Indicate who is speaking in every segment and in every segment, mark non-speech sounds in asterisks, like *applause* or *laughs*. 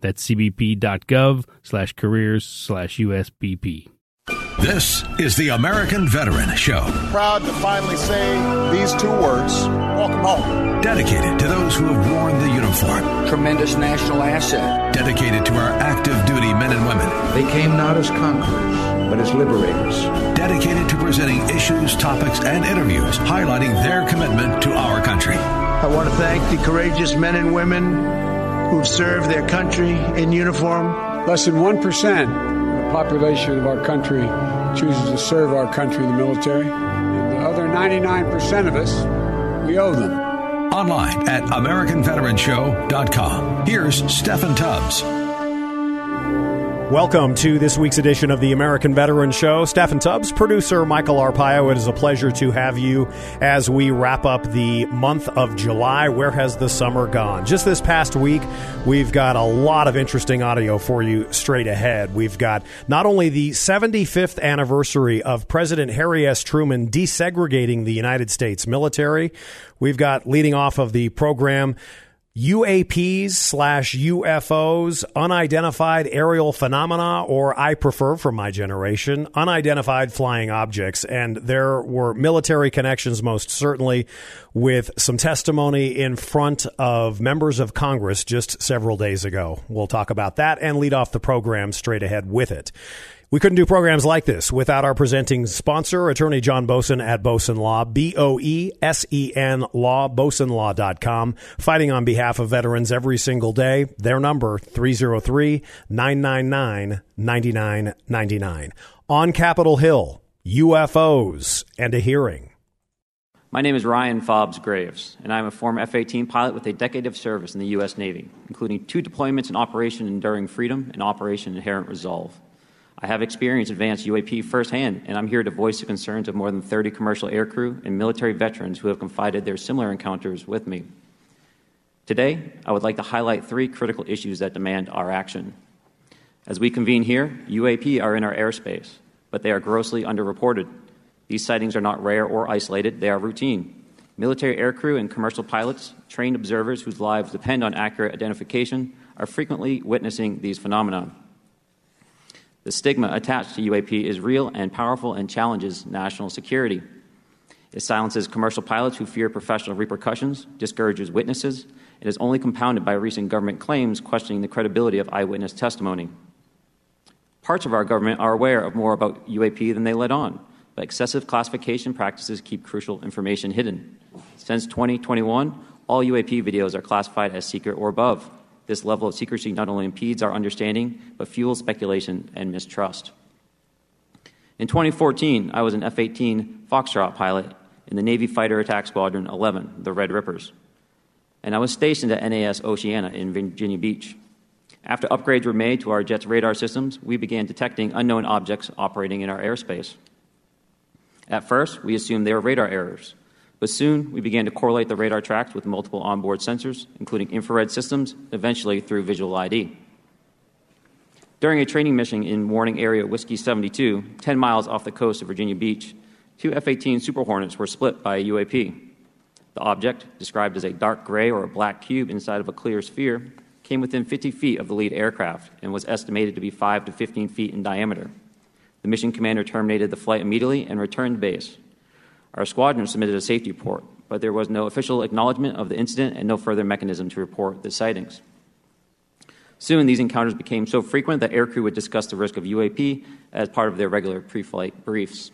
Speaker 1: That's cbp.gov slash careers slash USBP.
Speaker 2: This is the American Veteran Show.
Speaker 3: Proud to finally say these two words welcome home.
Speaker 2: Dedicated to those who have worn the uniform.
Speaker 4: Tremendous national asset.
Speaker 2: Dedicated to our active duty men and women.
Speaker 4: They came not as conquerors, but as liberators.
Speaker 2: Dedicated to presenting issues, topics, and interviews highlighting their commitment to our country.
Speaker 5: I want to thank the courageous men and women who've served their country in uniform.
Speaker 6: Less than 1% of the population of our country chooses to serve our country in the military. And the other 99% of us, we owe them.
Speaker 2: Online at AmericanVeteranShow.com. Here's Steffan Tubbs.
Speaker 7: Welcome to this week's edition of the American Veteran Show. Steffan Tubbs, producer Michael Arpaio. It is a pleasure to have you as we wrap up the month of July. Where has the summer gone? Just this past week, we've got a lot of interesting audio for you straight ahead. We've got not only the 75th anniversary of President Harry S. Truman desegregating the United States military, we've got leading off of the program UAPs slash UFOs, unidentified aerial phenomena, or I prefer from my generation, unidentified flying objects. And there were military connections, most certainly, with some testimony in front of members of Congress just several days ago. We'll talk about that and lead off the program straight ahead with it. We couldn't do programs like this without our presenting sponsor, Attorney John Boesen at Boesen Law, B O E S E N Law, BoesenLaw.com, fighting on behalf of veterans every single day. Their number, 303 999 9999. On Capitol Hill, UFOs and a hearing.
Speaker 8: My name is Ryan Fobbs Graves, and I'm a former F 18 pilot with a decade of service in the U.S. Navy, including two deployments in Operation Enduring Freedom and Operation Inherent Resolve. I have experienced advanced UAP firsthand, and I'm here to voice the concerns of more than 30 commercial aircrew and military veterans who have confided their similar encounters with me. Today, I would like to highlight three critical issues that demand our action. As we convene here, UAP are in our airspace, but they are grossly underreported. These sightings are not rare or isolated, they are routine. Military aircrew and commercial pilots, trained observers whose lives depend on accurate identification, are frequently witnessing these phenomena. The stigma attached to UAP is real and powerful and challenges national security. It silences commercial pilots who fear professional repercussions, discourages witnesses, and is only compounded by recent government claims questioning the credibility of eyewitness testimony. Parts of our government are aware of more about UAP than they let on, but excessive classification practices keep crucial information hidden. Since 2021, all UAP videos are classified as secret or above. This level of secrecy not only impedes our understanding, but fuels speculation and mistrust. In 2014, I was an F 18 Foxtrot pilot in the Navy Fighter Attack Squadron 11, the Red Rippers. And I was stationed at NAS Oceana in Virginia Beach. After upgrades were made to our jet's radar systems, we began detecting unknown objects operating in our airspace. At first, we assumed they were radar errors, but soon we began to correlate the radar tracks with multiple onboard sensors, including infrared systems, eventually through visual ID. During a training mission in Warning Area Whiskey 72, 10 miles off the coast of Virginia Beach, two F 18 Super Hornets were split by a UAP. The object, described as a dark gray or a black cube inside of a clear sphere, came within 50 feet of the lead aircraft and was estimated to be 5 to 15 feet in diameter. The mission commander terminated the flight immediately and returned to base. Our squadron submitted a safety report, but there was no official acknowledgement of the incident and no further mechanism to report the sightings. Soon, these encounters became so frequent that aircrew would discuss the risk of UAP as part of their regular pre flight briefs.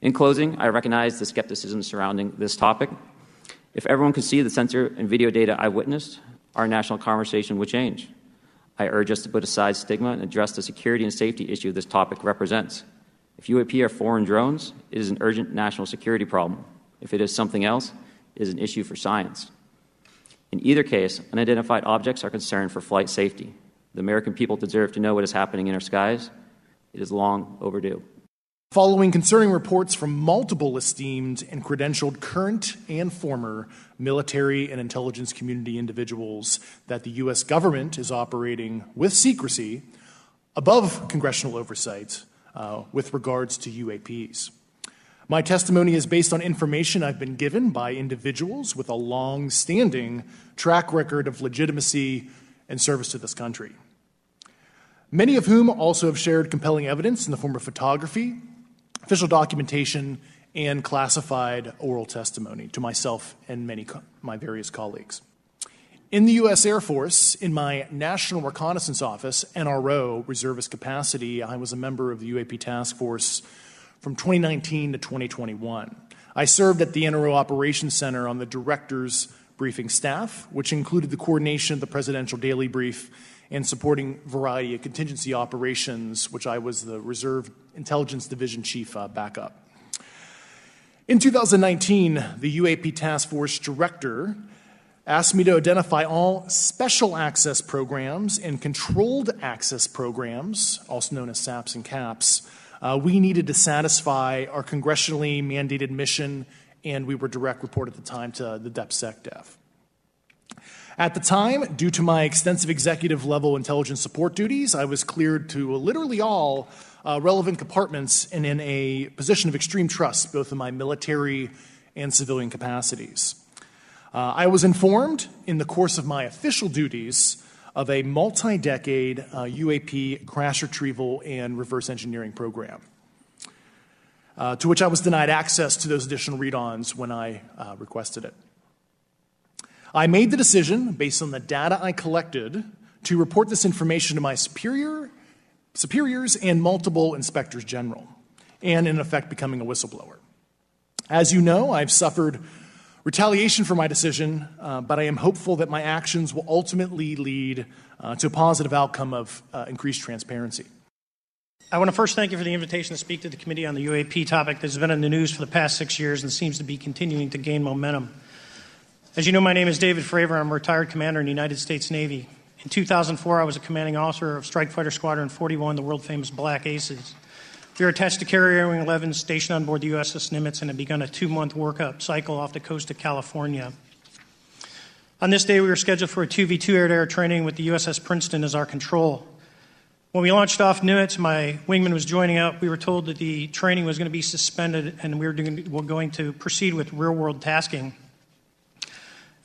Speaker 8: In closing, I recognize the skepticism surrounding this topic. If everyone could see the sensor and video data I witnessed, our national conversation would change. I urge us to put aside stigma and address the security and safety issue this topic represents. If UAP are foreign drones, it is an urgent national security problem. If it is something else, it is an issue for science. In either case, unidentified objects are concerned for flight safety. The American people deserve to know what is happening in our skies. It is long overdue.
Speaker 9: Following concerning reports from multiple esteemed and credentialed current and former military and intelligence community individuals that the U.S. government is operating with secrecy above congressional oversight uh, with regards to UAPs. My testimony is based on information I've been given by individuals with a long standing track record of legitimacy and service to this country. Many of whom also have shared compelling evidence in the form of photography, official documentation, and classified oral testimony to myself and many co- my various colleagues. In the U.S. Air Force, in my National Reconnaissance Office, NRO, reservist capacity, I was a member of the UAP Task Force from 2019 to 2021. I served at the NRO Operations Center on the director's briefing staff, which included the coordination of the Presidential Daily Brief and supporting variety of contingency operations, which I was the Reserve Intelligence Division Chief uh, backup. In 2019, the UAP Task Force Director asked me to identify all special access programs and controlled access programs, also known as SAPs and CAPs, uh, we needed to satisfy our congressionally mandated mission, and we were direct report at the time to the DepSecDef. At the time, due to my extensive executive level intelligence support duties, I was cleared to literally all uh, relevant compartments and in a position of extreme trust, both in my military and civilian capacities. Uh, I was informed in the course of my official duties of a multi decade uh, UAP crash retrieval and reverse engineering program, uh, to which I was denied access to those additional read ons when I uh, requested it. I made the decision, based on the data I collected, to report this information to my superior, superiors and multiple inspectors general, and in effect becoming a whistleblower. As you know, I've suffered retaliation for my decision, uh, but I am hopeful that my actions will ultimately lead uh, to a positive outcome of uh, increased transparency.
Speaker 10: I want to first thank you for the invitation to speak to the committee on the UAP topic that's been in the news for the past six years and seems to be continuing to gain momentum. As you know, my name is David Fravor. I'm a retired commander in the United States Navy. In 2004, I was a commanding officer of Strike Fighter Squadron 41, the world famous Black Aces. We were attached to Carrier Wing 11, stationed on board the USS Nimitz, and had begun a two month workup cycle off the coast of California. On this day, we were scheduled for a 2v2 air to air training with the USS Princeton as our control. When we launched off Nimitz, my wingman was joining up. We were told that the training was going to be suspended and we were, doing, were going to proceed with real world tasking.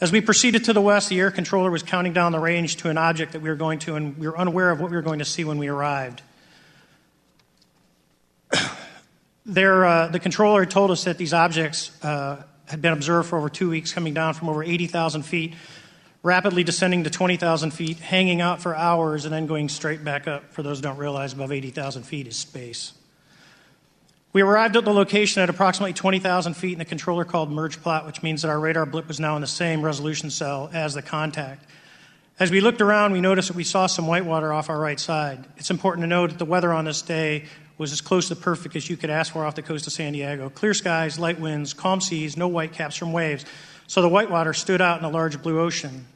Speaker 10: As we proceeded to the west, the air controller was counting down the range to an object that we were going to, and we were unaware of what we were going to see when we arrived. There, uh, the controller told us that these objects uh, had been observed for over two weeks, coming down from over 80,000 feet, rapidly descending to 20,000 feet, hanging out for hours, and then going straight back up. For those who don't realize, above 80,000 feet is space. We arrived at the location at approximately 20,000 feet, and the controller called merge plot, which means that our radar blip was now in the same resolution cell as the contact. As we looked around, we noticed that we saw some whitewater off our right side. It's important to note that the weather on this day was as close to perfect as you could ask for off the coast of San Diego. Clear skies, light winds, calm seas, no whitecaps from waves. So the whitewater stood out in a large blue ocean.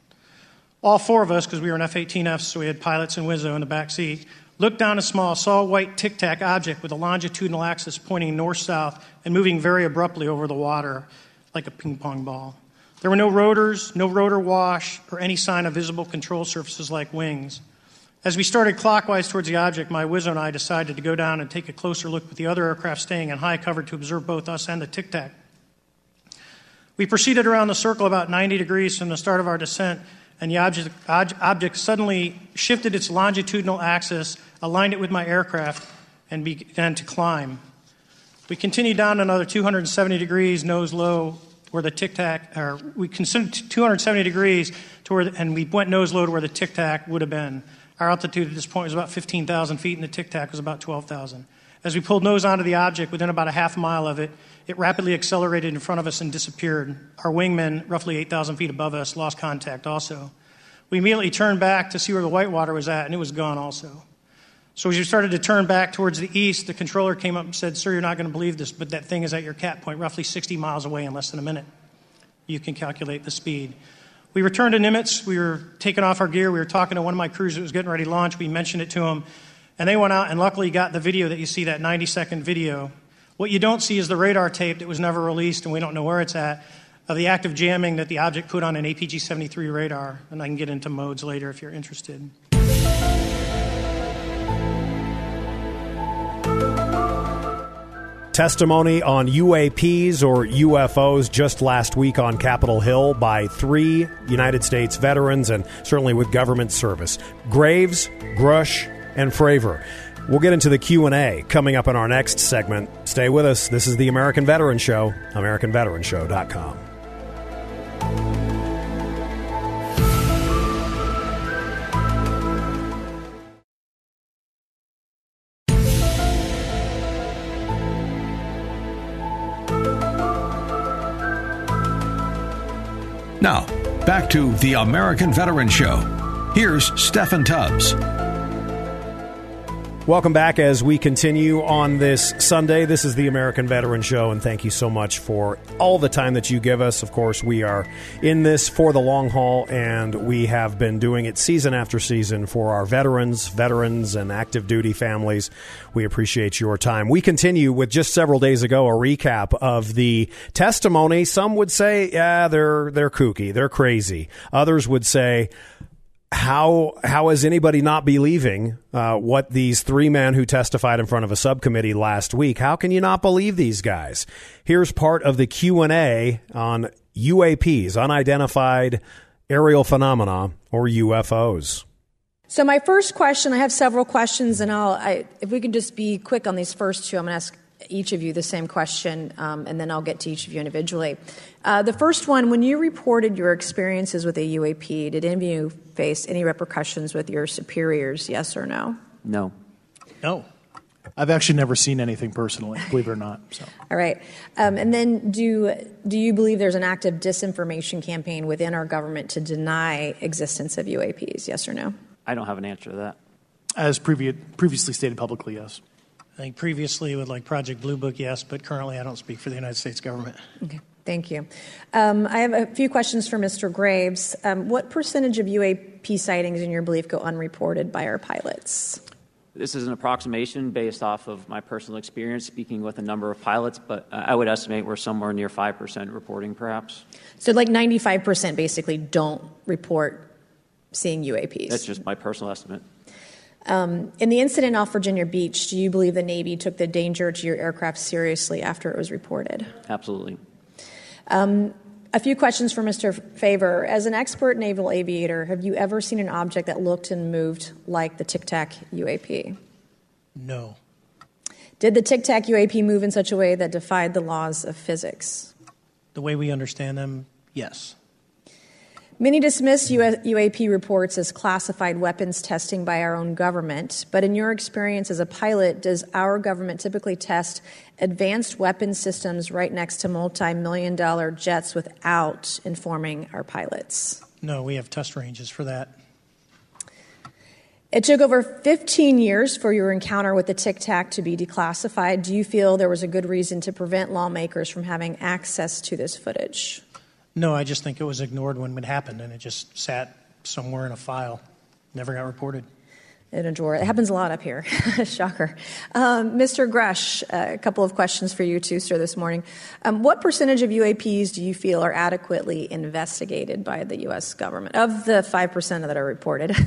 Speaker 10: All four of us, because we were in F 18Fs, so we had pilots and Wizzo in the back seat, looked down a small, saw a white tic tac object with a longitudinal axis pointing north south and moving very abruptly over the water like a ping pong ball. There were no rotors, no rotor wash, or any sign of visible control surfaces like wings. As we started clockwise towards the object, my Wizzo and I decided to go down and take a closer look with the other aircraft staying in high cover to observe both us and the Tic Tac. We proceeded around the circle about 90 degrees from the start of our descent, and the object, object suddenly shifted its longitudinal axis, aligned it with my aircraft, and began to climb. We continued down another 270 degrees, nose low, where the Tic Tac, or we considered 270 degrees to where, and we went nose low to where the Tic Tac would have been. Our altitude at this point was about 15,000 feet, and the Tic Tac was about 12,000. As we pulled nose onto the object, within about a half mile of it, it rapidly accelerated in front of us and disappeared. Our wingmen, roughly 8,000 feet above us, lost contact also. We immediately turned back to see where the whitewater was at, and it was gone also. So as we started to turn back towards the east, the controller came up and said, Sir, you're not going to believe this, but that thing is at your cap point, roughly 60 miles away in less than a minute. You can calculate the speed. We returned to Nimitz. We were taking off our gear. We were talking to one of my crews that was getting ready to launch. We mentioned it to him. And they went out and luckily got the video that you see, that 90 second video. What you don't see is the radar tape that was never released, and we don't know where it's at, of the act of jamming that the object put on an APG 73 radar. And I can get into modes later if you're interested.
Speaker 7: Testimony on UAPs or UFOs just last week on Capitol Hill by three United States veterans and certainly with government service. Graves, Grush, and Fravor. We'll get into the Q&A coming up in our next segment. Stay with us. This is the American Veteran Show, americanveteranshow.com.
Speaker 2: Now, back to the American Veteran Show. Here's Steffan Tubbs.
Speaker 7: Welcome back as we continue on this Sunday. This is the American Veteran Show, and thank you so much for all the time that you give us. Of course, we are in this for the long haul, and we have been doing it season after season for our veterans, veterans, and active duty families. We appreciate your time. We continue with just several days ago a recap of the testimony. Some would say, yeah, they're they're kooky, they're crazy. Others would say, how how is anybody not believing uh, what these three men who testified in front of a subcommittee last week? How can you not believe these guys? Here's part of the Q and A on UAPs, unidentified aerial phenomena, or UFOs.
Speaker 11: So my first question, I have several questions, and I'll I, if we can just be quick on these first two, I'm going to ask each of you the same question, um, and then I'll get to each of you individually. Uh, the first one, when you reported your experiences with a UAP, did any of you face any repercussions with your superiors, yes or no?
Speaker 8: No.
Speaker 9: No. I've actually never seen anything personally, believe it or not. So.
Speaker 11: All right. Um, and then do, do you believe there's an active disinformation campaign within our government to deny existence of UAPs, yes or no?
Speaker 8: I don't have an answer to that.
Speaker 9: As previ- previously stated publicly, yes.
Speaker 10: I think previously with like Project Blue Book, yes, but currently I don't speak for the United States government.
Speaker 11: Okay. Thank you. Um, I have a few questions for Mr. Graves. Um, what percentage of UAP sightings, in your belief, go unreported by our pilots?
Speaker 8: This is an approximation based off of my personal experience speaking with a number of pilots, but I would estimate we're somewhere near 5% reporting, perhaps.
Speaker 11: So, like 95% basically don't report seeing UAPs?
Speaker 8: That's just my personal estimate.
Speaker 11: Um, in the incident off Virginia Beach, do you believe the Navy took the danger to your aircraft seriously after it was reported?
Speaker 8: Absolutely.
Speaker 11: Um, a few questions for Mr. Fravor. As an expert naval aviator, have you ever seen an object that looked and moved like the Tic Tac UAP?
Speaker 10: No.
Speaker 11: Did the Tic Tac UAP move in such a way that defied the laws of physics?
Speaker 10: The way we understand them, yes.
Speaker 11: Many dismiss UAP reports as classified weapons testing by our own government, but in your experience as a pilot, does our government typically test advanced weapon systems right next to multi million dollar jets without informing our pilots?
Speaker 10: No, we have test ranges for that.
Speaker 11: It took over 15 years for your encounter with the Tic Tac to be declassified. Do you feel there was a good reason to prevent lawmakers from having access to this footage?
Speaker 10: No, I just think it was ignored when it happened, and it just sat somewhere in a file, never got reported.
Speaker 11: In a drawer. It happens a lot up here. *laughs* Shocker. Um, Mr. Grush, uh, a couple of questions for you too, sir, this morning. Um, what percentage of UAPs do you feel are adequately investigated by the U.S. government? Of the 5% that are reported.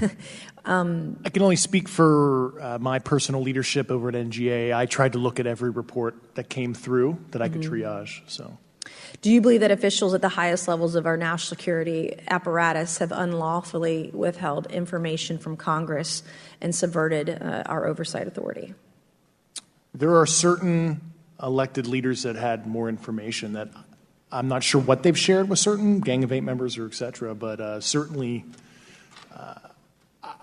Speaker 11: *laughs*
Speaker 9: um, I can only speak for uh, my personal leadership over at NGA. I tried to look at every report that came through that I could mm-hmm. triage, so.
Speaker 11: Do you believe that officials at the highest levels of our national security apparatus have unlawfully withheld information from Congress and subverted uh, our oversight authority?
Speaker 9: There are certain elected leaders that had more information that I'm not sure what they've shared with certain Gang of Eight members or et cetera, but uh, certainly uh,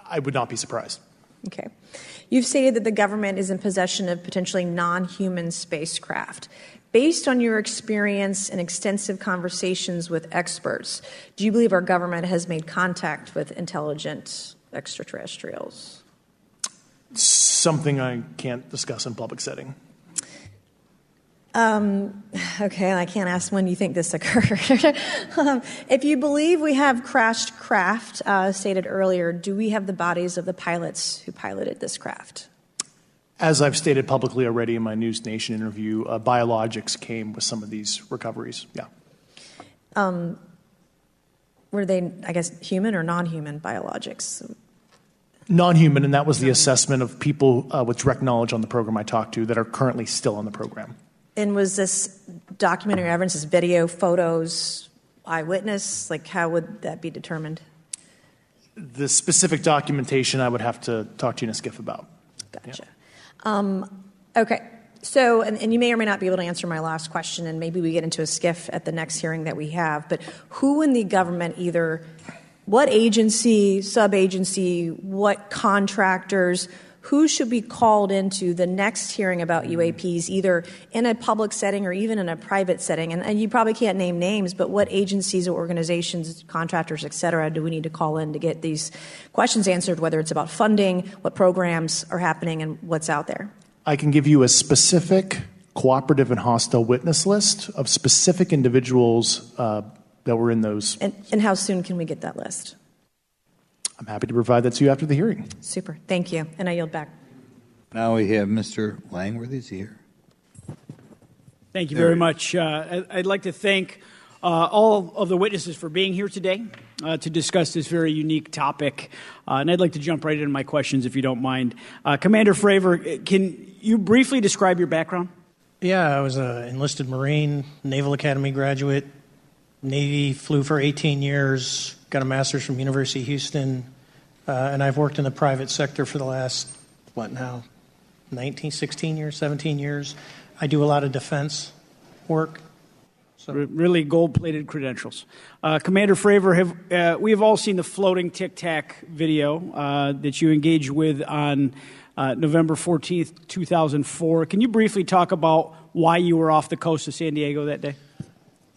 Speaker 9: I would not be surprised.
Speaker 11: Okay. You've stated that the government is in possession of potentially non human spacecraft. Based on your experience and extensive conversations with experts, do you believe our government has made contact with intelligent extraterrestrials?
Speaker 9: Something I can't discuss in public setting.
Speaker 11: Um, okay, I can't ask when you think this occurred. *laughs* um, if you believe we have crashed craft, uh, stated earlier, do we have the bodies of the pilots who piloted this craft?
Speaker 9: As I've stated publicly already in my News Nation interview, uh, biologics came with some of these recoveries. Yeah.
Speaker 11: Um, were they, I guess, human or non human biologics?
Speaker 9: Non human, and that was the assessment of people uh, with direct knowledge on the program I talked to that are currently still on the program.
Speaker 11: And was this documentary evidence, this video, photos, eyewitness? Like, how would that be determined?
Speaker 9: The specific documentation I would have to talk to you in a skiff about.
Speaker 11: Gotcha. Yeah. Um, okay. So, and, and, you may or may not be able to answer my last question, and maybe we get into a skiff at the next hearing that we have. But who in the government, either what agency, sub agency, what contractors, who should be called into the next hearing about UAPs, either in a public setting or even in a private setting? And, and you probably can't name names, but what agencies or organizations, contractors, et cetera, do we need to call in to get these questions answered, whether it's about funding, what programs are happening, and what's out there?
Speaker 9: I can give you a specific cooperative and hostile witness list of specific individuals uh, that were in those.
Speaker 11: And, and how soon can we get that list?
Speaker 9: I'm happy to provide that to you after the hearing.
Speaker 11: Super. Thank you. And I yield back.
Speaker 12: Now we have Mr. Langworthy's here.
Speaker 13: Thank you very much. Uh, I'd like to thank uh, all of the witnesses for being here today uh, to discuss this very unique topic. Uh, and I'd like to jump right into my questions if you don't mind. Uh, Commander Fravor, can you briefly describe your background?
Speaker 10: Yeah, I was an enlisted Marine, Naval Academy graduate, Navy, flew for 18 years, got a master's from University of Houston, uh, and I've worked in the private sector for the last, what now, 19, 16 years, 17 years. I do a lot of defense work.
Speaker 13: So. Really gold plated credentials. Uh, Commander Fravor, have, uh, we have all seen the floating tic tac video uh, that you engaged with on uh, November 14th, 2004. Can you briefly talk about why you were off the coast of San Diego that day?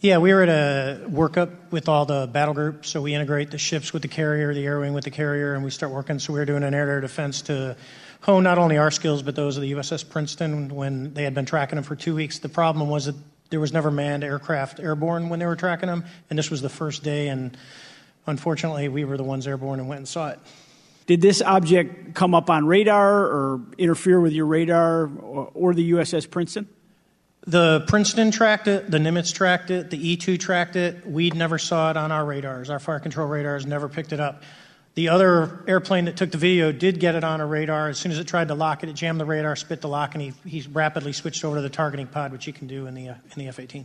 Speaker 10: Yeah, we were at a workup with all the battle groups. So we integrate the ships with the carrier, the air wing with the carrier, and we start working. So we were doing an air to air defense to hone not only our skills, but those of the USS Princeton when they had been tracking them for two weeks. The problem was that there was never manned aircraft airborne when they were tracking them, and this was the first day, and unfortunately, we were the ones airborne and went and saw it.
Speaker 13: Did this object come up on radar or interfere with your radar or, or the USS Princeton?
Speaker 10: The Princeton tracked it, the Nimitz tracked it, the E2 tracked it. We never saw it on our radars. Our fire control radars never picked it up. The other airplane that took the video did get it on a radar. As soon as it tried to lock it, it jammed the radar, spit the lock, and he, he rapidly switched over to the targeting pod, which you can do in the, uh, in the F 18.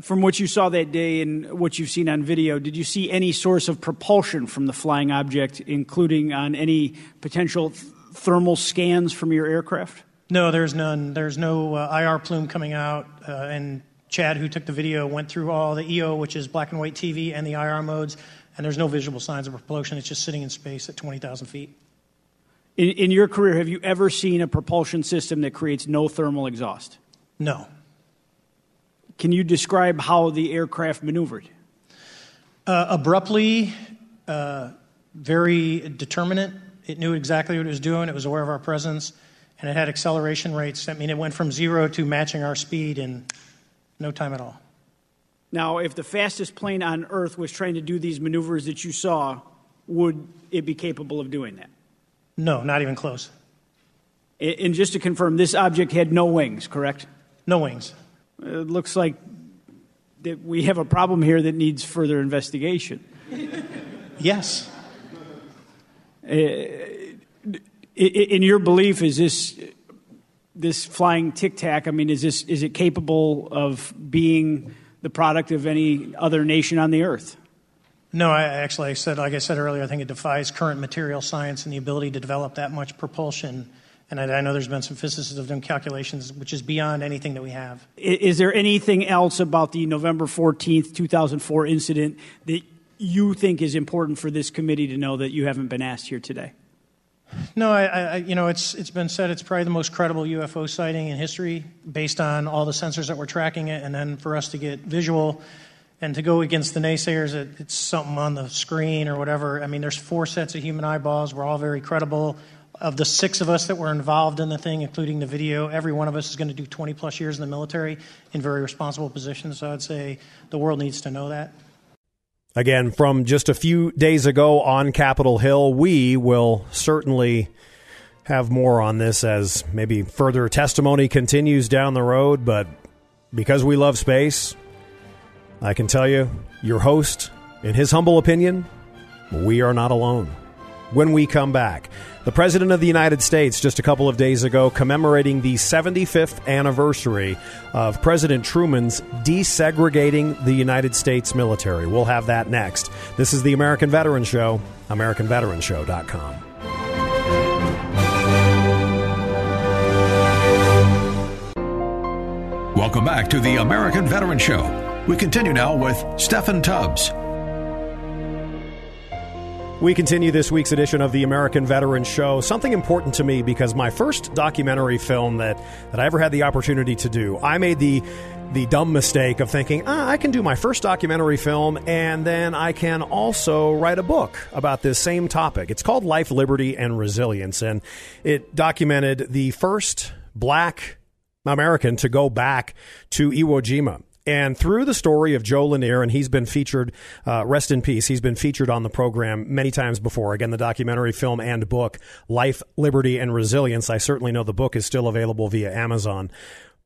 Speaker 13: From what you saw that day and what you've seen on video, did you see any source of propulsion from the flying object, including on any potential th- thermal scans from your aircraft?
Speaker 10: No, there's none. There's no uh, IR plume coming out. Uh, and Chad, who took the video, went through all the EO, which is black and white TV, and the IR modes, and there's no visible signs of propulsion. It's just sitting in space at 20,000 feet.
Speaker 13: In, in your career, have you ever seen a propulsion system that creates no thermal exhaust?
Speaker 10: No.
Speaker 13: Can you describe how the aircraft maneuvered?
Speaker 10: Uh, abruptly, uh, very determinate. It knew exactly what it was doing. It was aware of our presence and it had acceleration rates. I mean, it went from zero to matching our speed in no time at all.
Speaker 13: Now, if the fastest plane on Earth was trying to do these maneuvers that you saw, would it be capable of doing that?
Speaker 10: No, not even close.
Speaker 13: And just to confirm, this object had no wings, correct?
Speaker 10: No wings.
Speaker 13: It looks like that we have a problem here that needs further investigation.
Speaker 10: yes.
Speaker 13: Uh, in your belief, is this this flying tic tac? I mean, is this is it capable of being the product of any other nation on the earth?
Speaker 10: No, I actually I said, like I said earlier, I think it defies current material science and the ability to develop that much propulsion. And I, I know there's been some physicists have done calculations, which is beyond anything that we have.
Speaker 13: Is there anything else about the November 14th, 2004 incident that you think is important for this committee to know that you haven't been asked here today?
Speaker 10: No, I, I, you know, it's it's been said it's probably the most credible UFO sighting in history, based on all the sensors that were tracking it, and then for us to get visual, and to go against the naysayers that it's something on the screen or whatever. I mean, there's four sets of human eyeballs. We're all very credible. Of the six of us that were involved in the thing, including the video, every one of us is going to do 20 plus years in the military in very responsible positions. So I'd say the world needs to know that.
Speaker 7: Again, from just a few days ago on Capitol Hill, we will certainly have more on this as maybe further testimony continues down the road, but because we love space, I can tell you, your host, in his humble opinion, we are not alone. When we come back, the President of the United States, just a couple of days ago, commemorating the 75th anniversary of President Truman's desegregating the United States military. We'll have that next. This is the American Veteran Show, AmericanVeteranShow.com.
Speaker 2: Welcome back to the American Veteran Show. We continue now with Steffan Tubbs.
Speaker 7: We continue this week's edition of the American Veteran Show. Something important to me because my first documentary film that, that I ever had the opportunity to do, I made the the dumb mistake of thinking, ah, I can do my first documentary film and then I can also write a book about this same topic. It's called Life, Liberty, and Resilience, and it documented the first black American to go back to Iwo Jima. And through the story of Joe Lanier, and he's been featured, uh, rest in peace, he's been featured on the program many times before. Again, the documentary, film, and book, Life, Liberty, and Resilience. I certainly know the book is still available via Amazon.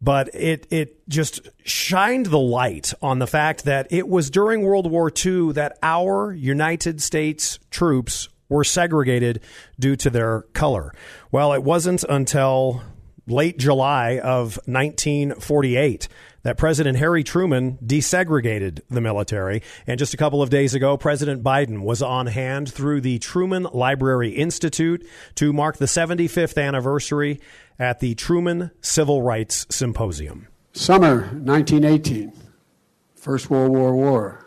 Speaker 7: But it, it just shined the light on the fact that it was during World War II that our United States troops were segregated due to their color. Well, it wasn't until late July of 1948 that President Harry Truman desegregated the military. And just a couple of days ago, President Biden was on hand through the Truman Library Institute to mark the 75th anniversary at the Truman Civil Rights Symposium.
Speaker 6: Summer 1918, First World War War.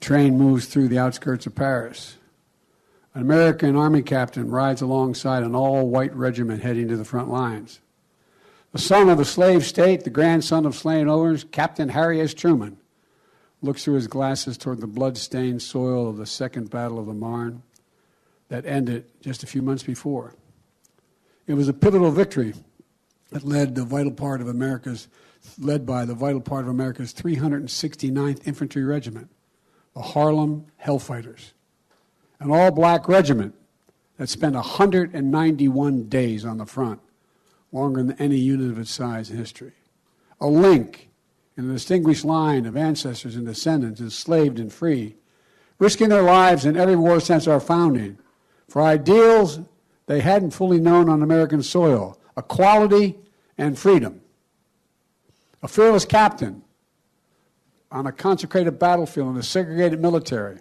Speaker 6: Train moves through the outskirts of Paris. An American Army captain rides alongside an all white regiment heading to the front lines. The son of a slave state, the grandson of slain owners, Captain Harry S. Truman, looks through his glasses toward the blood-stained soil of the Second Battle of the Marne that ended just a few months before. It was a pivotal victory that led the vital part of America's, led by the vital part of America's 369th Infantry Regiment, the Harlem Hellfighters, an all-black regiment that spent 191 days on the front longer than any unit of its size in history. A link in a distinguished line of ancestors and descendants, enslaved and free, risking their lives in every war since our founding for ideals they hadn't fully known on American soil equality and freedom. A fearless captain on a consecrated battlefield in a segregated military.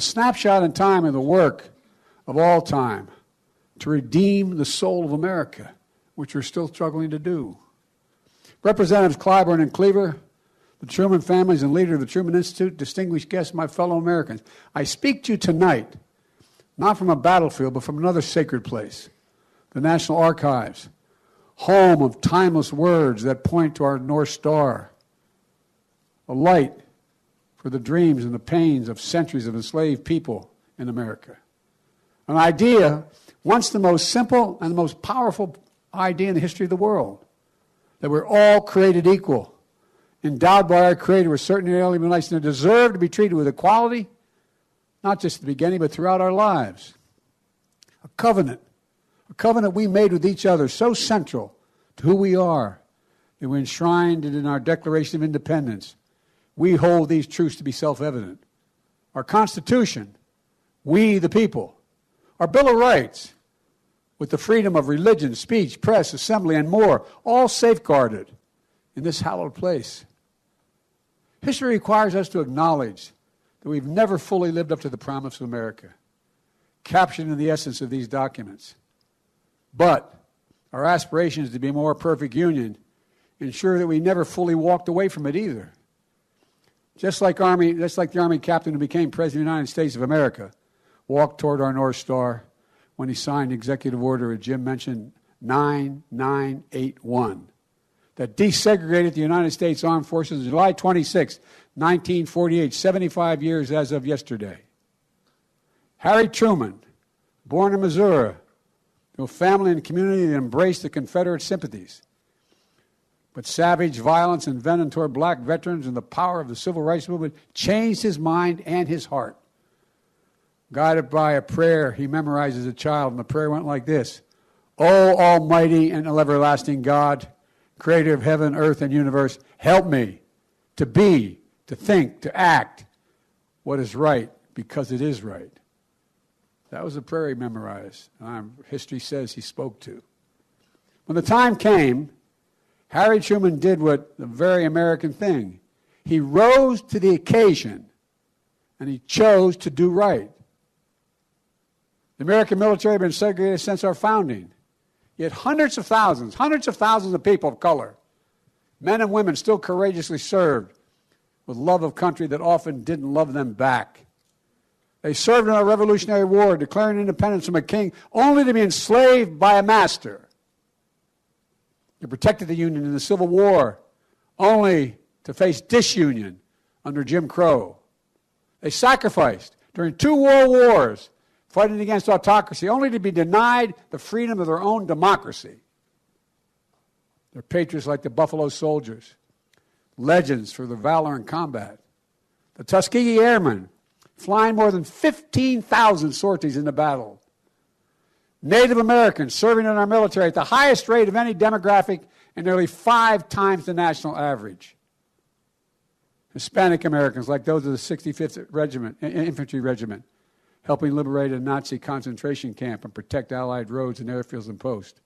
Speaker 6: A snapshot in time of the work of all time to redeem the soul of America which we're still struggling to do. Representatives Clyburn and Cleaver, the Truman families and leader of the Truman Institute, distinguished guests, my fellow Americans, I speak to you tonight, not from a battlefield, but from another sacred place, the National Archives, home of timeless words that point to our North Star, a light for the dreams and the pains of centuries of enslaved people in America. An idea, once the most simple and the most powerful idea in the history of the world that we're all created equal, endowed by our Creator with certain inalienable rights, and deserve to be treated with equality, not just at the beginning, but throughout our lives. A covenant, a covenant we made with each other so central to who we are that we're enshrined in our Declaration of Independence. We hold these truths to be self evident. Our Constitution, we the people. Our Bill of Rights, with the freedom of religion, speech, press, assembly, and more, all safeguarded in this hallowed place. History requires us to acknowledge that we've never fully lived up to the promise of America, captured in the essence of these documents. But our aspiration is to be a more perfect union, ensure that we never fully walked away from it either. Just like, Army, just like the Army captain who became President of the United States of America walked toward our North Star when he signed executive order, as Jim mentioned, 9981, that desegregated the United States Armed Forces July 26, 1948, 75 years as of yesterday. Harry Truman, born in Missouri, to a family and community that embraced the Confederate sympathies. But savage violence and venom toward black veterans and the power of the civil rights movement changed his mind and his heart. guided by a prayer he memorized as a child. And the prayer went like this O Almighty and everlasting God, creator of heaven, earth, and universe, help me to be, to think, to act what is right because it is right. That was a prayer he memorized. Um, history says he spoke to. When the time came, Harry Truman did what the very American thing. He rose to the occasion and he chose to do right. The American military has been segregated since our founding. Yet hundreds of thousands, hundreds of thousands of people of color, men and women, still courageously served with love of country that often didn't love them back. They served in our Revolutionary War, declaring independence from a king, only to be enslaved by a master. They protected the Union in the Civil War, only to face disunion under Jim Crow. They sacrificed during two world wars fighting against autocracy, only to be denied the freedom of their own democracy. They're patriots like the Buffalo Soldiers, legends for their valor in combat. The Tuskegee Airmen, flying more than 15,000 sorties in the battle. Native Americans serving in our military at the highest rate of any demographic and nearly five times the national average. Hispanic Americans, like those of the 65th Regiment, Infantry Regiment, helping liberate a Nazi concentration camp and protect Allied roads and airfields and posts.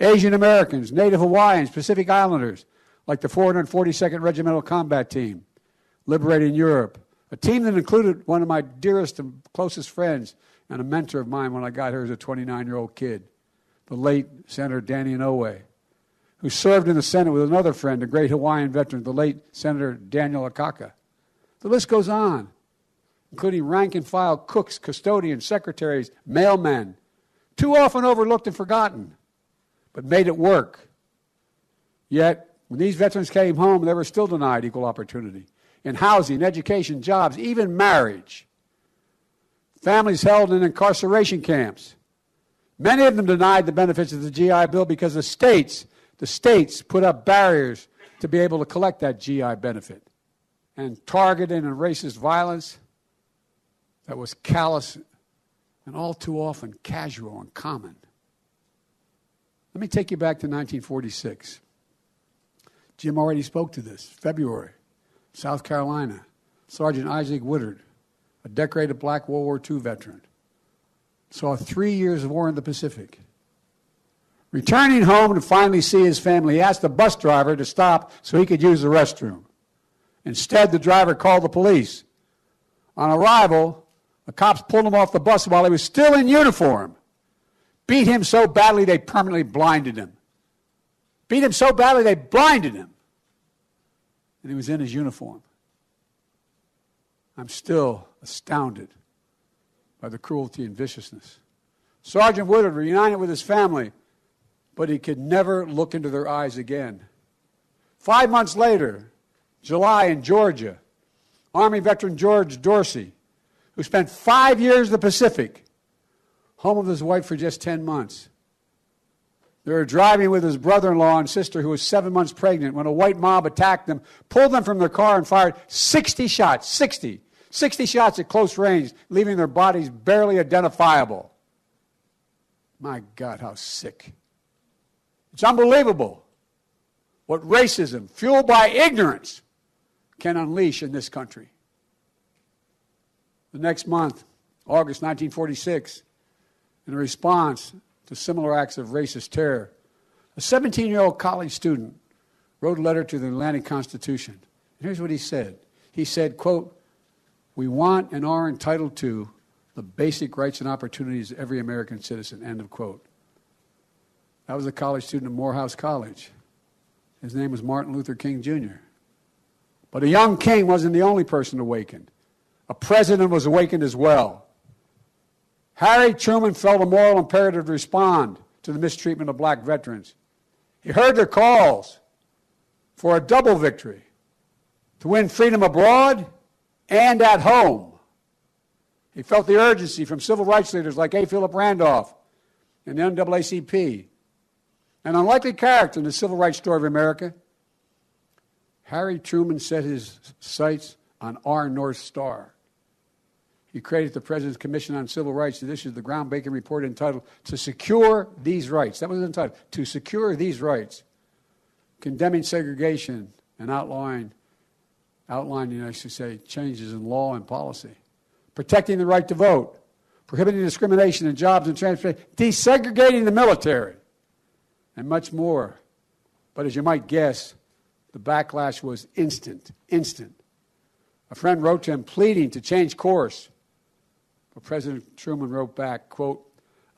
Speaker 6: Asian Americans, Native Hawaiians, Pacific Islanders, like the 442nd Regimental Combat Team, liberating Europe. A team that included one of my dearest and closest friends and a mentor of mine when I got here as a 29 year old kid, the late Senator Danny Inouye who served in the Senate with another friend, a great Hawaiian veteran, the late Senator Daniel Akaka. The list goes on, including rank and file cooks, custodians, secretaries, mailmen, too often overlooked and forgotten, but made it work. Yet, when these veterans came home, they were still denied equal opportunity in housing, education, jobs, even marriage. Families held in incarceration camps. Many of them denied the benefits of the GI Bill because the states the states put up barriers to be able to collect that GI benefit. And targeted and racist violence that was callous and all too often casual and common. Let me take you back to 1946. Jim already spoke to this. February, South Carolina. Sergeant Isaac Woodard, a decorated black World War II veteran, saw three years of war in the Pacific. Returning home to finally see his family, he asked the bus driver to stop so he could use the restroom. Instead, the driver called the police. On arrival, the cops pulled him off the bus while he was still in uniform. Beat him so badly they permanently blinded him. Beat him so badly they blinded him. And he was in his uniform. I'm still astounded by the cruelty and viciousness. Sergeant Woodard, reunited with his family, but he could never look into their eyes again. Five months later, July in Georgia, Army veteran George Dorsey, who spent five years in the Pacific, home with his wife for just 10 months. They were driving with his brother in law and sister, who was seven months pregnant, when a white mob attacked them, pulled them from their car, and fired 60 shots 60. 60 shots at close range, leaving their bodies barely identifiable. My God, how sick. It's unbelievable what racism, fueled by ignorance, can unleash in this country. The next month, August 1946, in response to similar acts of racist terror, a 17 year old college student wrote a letter to the Atlanta Constitution. Here's what he said He said, quote, We want and are entitled to the basic rights and opportunities of every American citizen, end of quote. I was a college student at Morehouse College. His name was Martin Luther King Jr. But a young king wasn't the only person awakened. A president was awakened as well. Harry Truman felt a moral imperative to respond to the mistreatment of black veterans. He heard their calls for a double victory to win freedom abroad and at home. He felt the urgency from civil rights leaders like A. Philip Randolph and the NAACP an unlikely character in the civil rights story of America, Harry Truman set his sights on our North Star. he created the President's Commission on Civil Rights that issued the groundbreaking report entitled To Secure These Rights. That was entitled To Secure These Rights, condemning segregation and outlawing, outlining, I should say, changes in law and policy, protecting the right to vote, prohibiting discrimination in jobs and transportation, desegregating the military, and much more. But as you might guess, the backlash was instant, instant. A friend wrote to him pleading to change course. But President Truman wrote back, quote,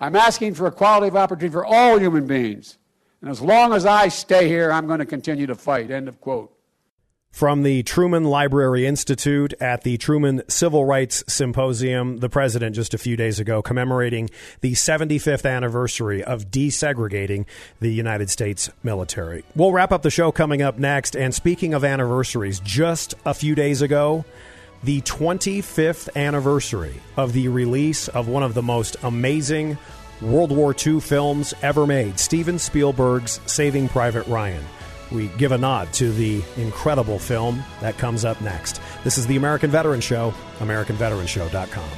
Speaker 6: I'm asking for equality of opportunity for all human beings. And as long as I stay here, I'm going to continue to fight. End of quote.
Speaker 7: From the Truman Library Institute at the Truman Civil Rights Symposium, the president just a few days ago commemorating the 75th anniversary of desegregating the United States military. We'll wrap up the show coming up next. And speaking of anniversaries, just a few days ago, the 25th anniversary of the release of one of the most amazing World War II films ever made, Steven Spielberg's Saving Private Ryan we give a nod to the incredible film that comes up next. This is the American Veteran Show, AmericanVeteranShow.com.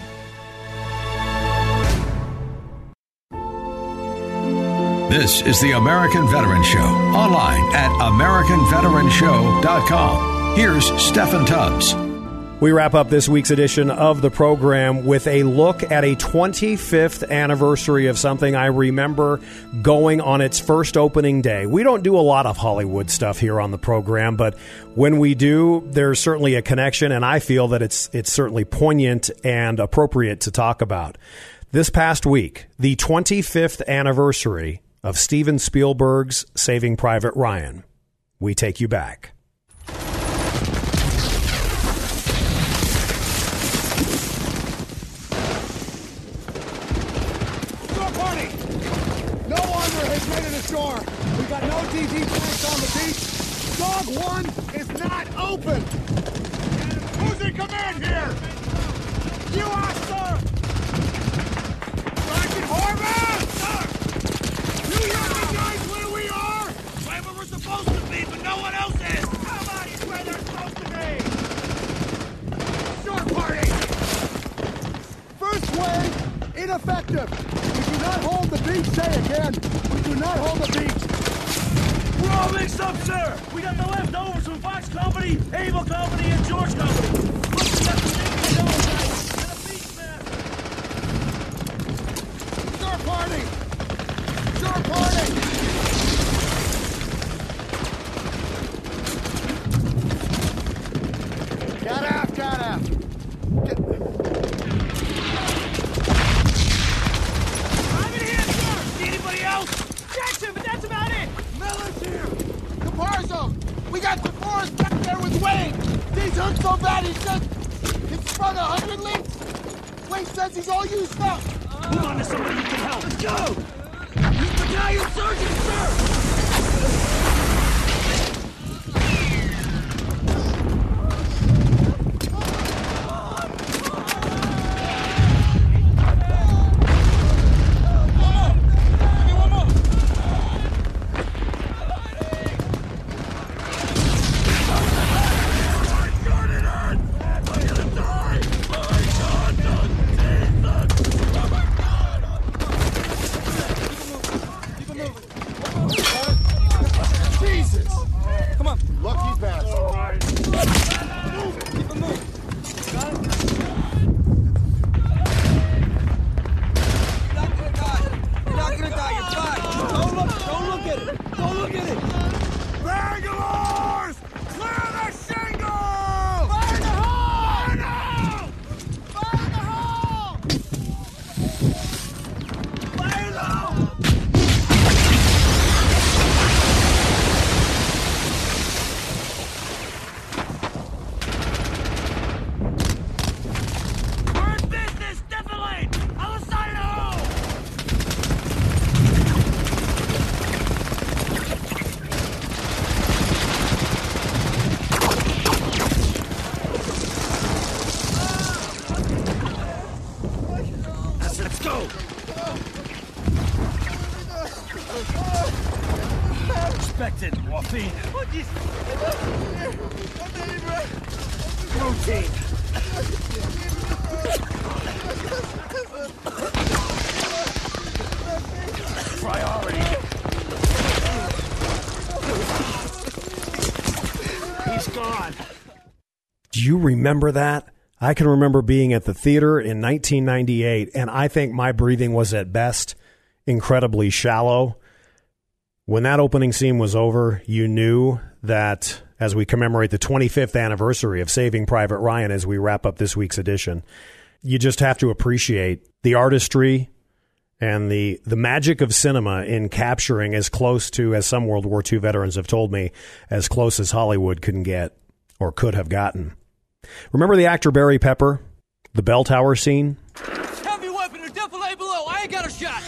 Speaker 2: This is the American Veteran Show, online at AmericanVeteranShow.com. Here's Steffan Tubbs.
Speaker 7: We wrap up this week's edition of the program with a look at a 25th anniversary of something I remember going on its first opening day. We don't do a lot of Hollywood stuff here on the program, but when we do, there's certainly a connection, and I feel that it's it's certainly poignant and appropriate to talk about. This past week, the 25th anniversary of Steven Spielberg's Saving Private Ryan. We take you back.
Speaker 14: shore. We got no DD tanks on the beach. Dog one is not open. Who's in command here? You are, sir. Sergeant Horvath, sir. You recognize where we are? Where we're supposed to be, but no one else is. Nobody's where they're supposed to be. Shore party. First wave, ineffective. We do not hold the beach. Say again We do not hold the beach. All mixed up, sir. We got the leftovers from Fox Company, Able Company, and George Company. Shore party! Shore party!
Speaker 7: You remember that? I can remember being at the theater in 1998, and I think my breathing was at best incredibly shallow. When that opening scene was over, you knew that as we commemorate the 25th anniversary of Saving Private Ryan as we wrap up this week's edition, you just have to appreciate the artistry and the the magic of cinema in capturing as close to as some World War II veterans have told me as close as Hollywood couldn't get or could have gotten. Remember the actor Barry Pepper, the bell tower scene?
Speaker 14: Heavy weapon or defilade below. I ain't got a shot.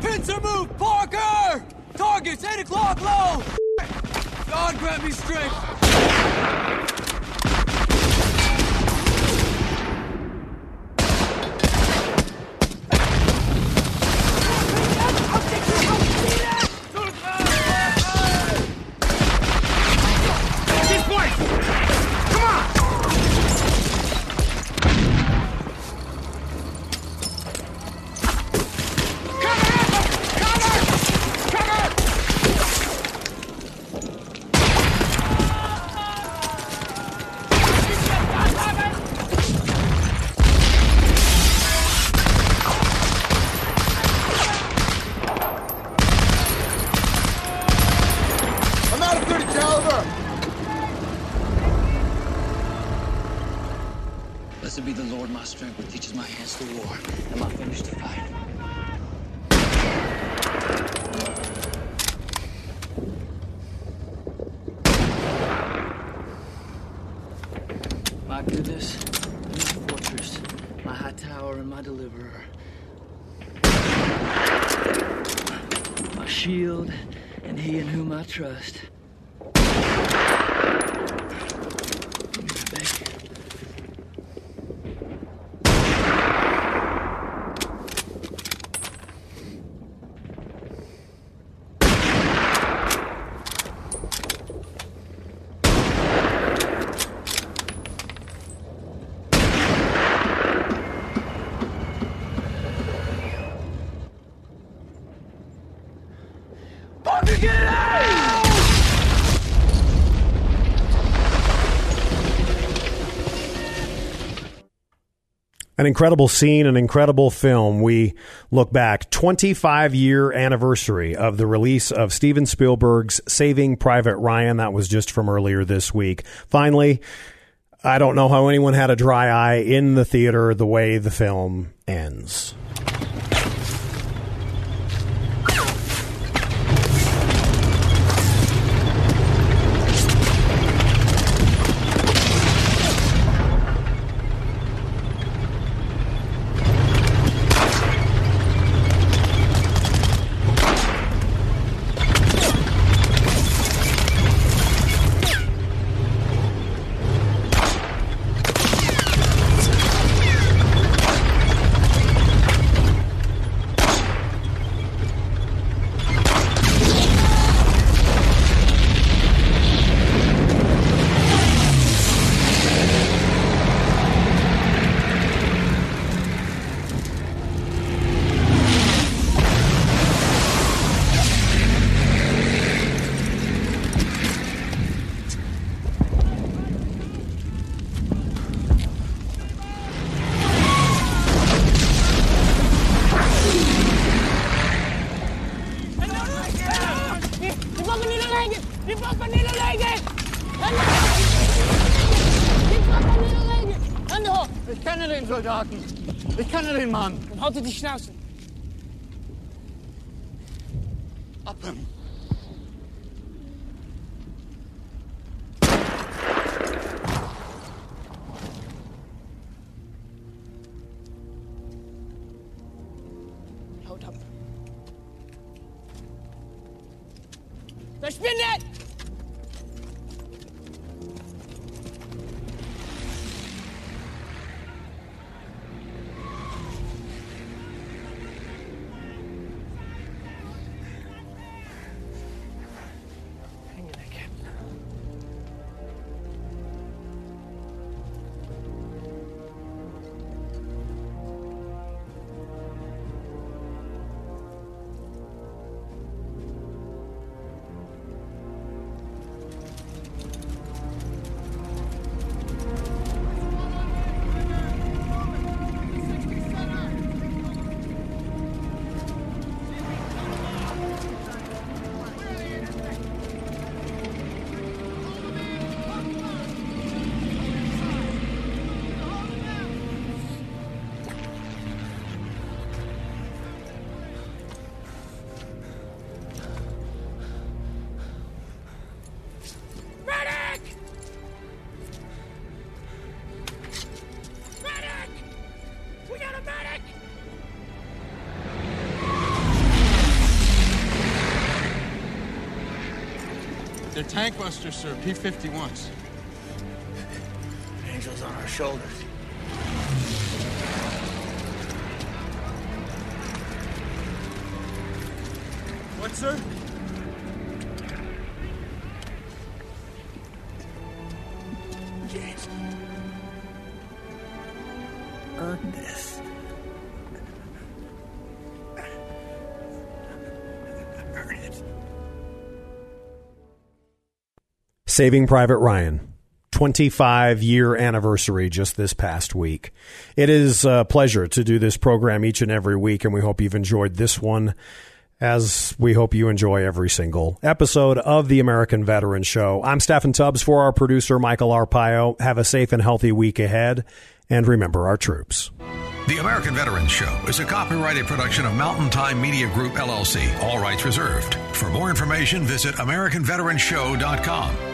Speaker 14: Pincer move, Parker! Targets 8 o'clock low! God grant me strength.
Speaker 7: An incredible scene, an incredible film. We look back 25 year anniversary of the release of Steven Spielberg's Saving Private Ryan. That was just from earlier this week. Finally, I don't know how anyone had a dry eye in the theater the way the film ends.
Speaker 14: Soldaten. Ich kenne den Mann. Dann haltet die Schnauze. Tank busters, sir. P-51s.
Speaker 5: Angels on our shoulders.
Speaker 14: What, sir?
Speaker 7: Saving Private Ryan. 25 year anniversary just this past week. It is a pleasure to do this program each and every week, and we hope you've enjoyed this one as we hope you enjoy every single episode of the American Veteran Show. I'm Steffan Tubbs for our producer, Michael Arpaio. Have a safe and healthy week ahead, and remember our troops.
Speaker 2: The American Veterans Show is a copyrighted production of Mountain Time Media Group, LLC. All rights reserved. For more information, visit AmericanVeteranShow.com.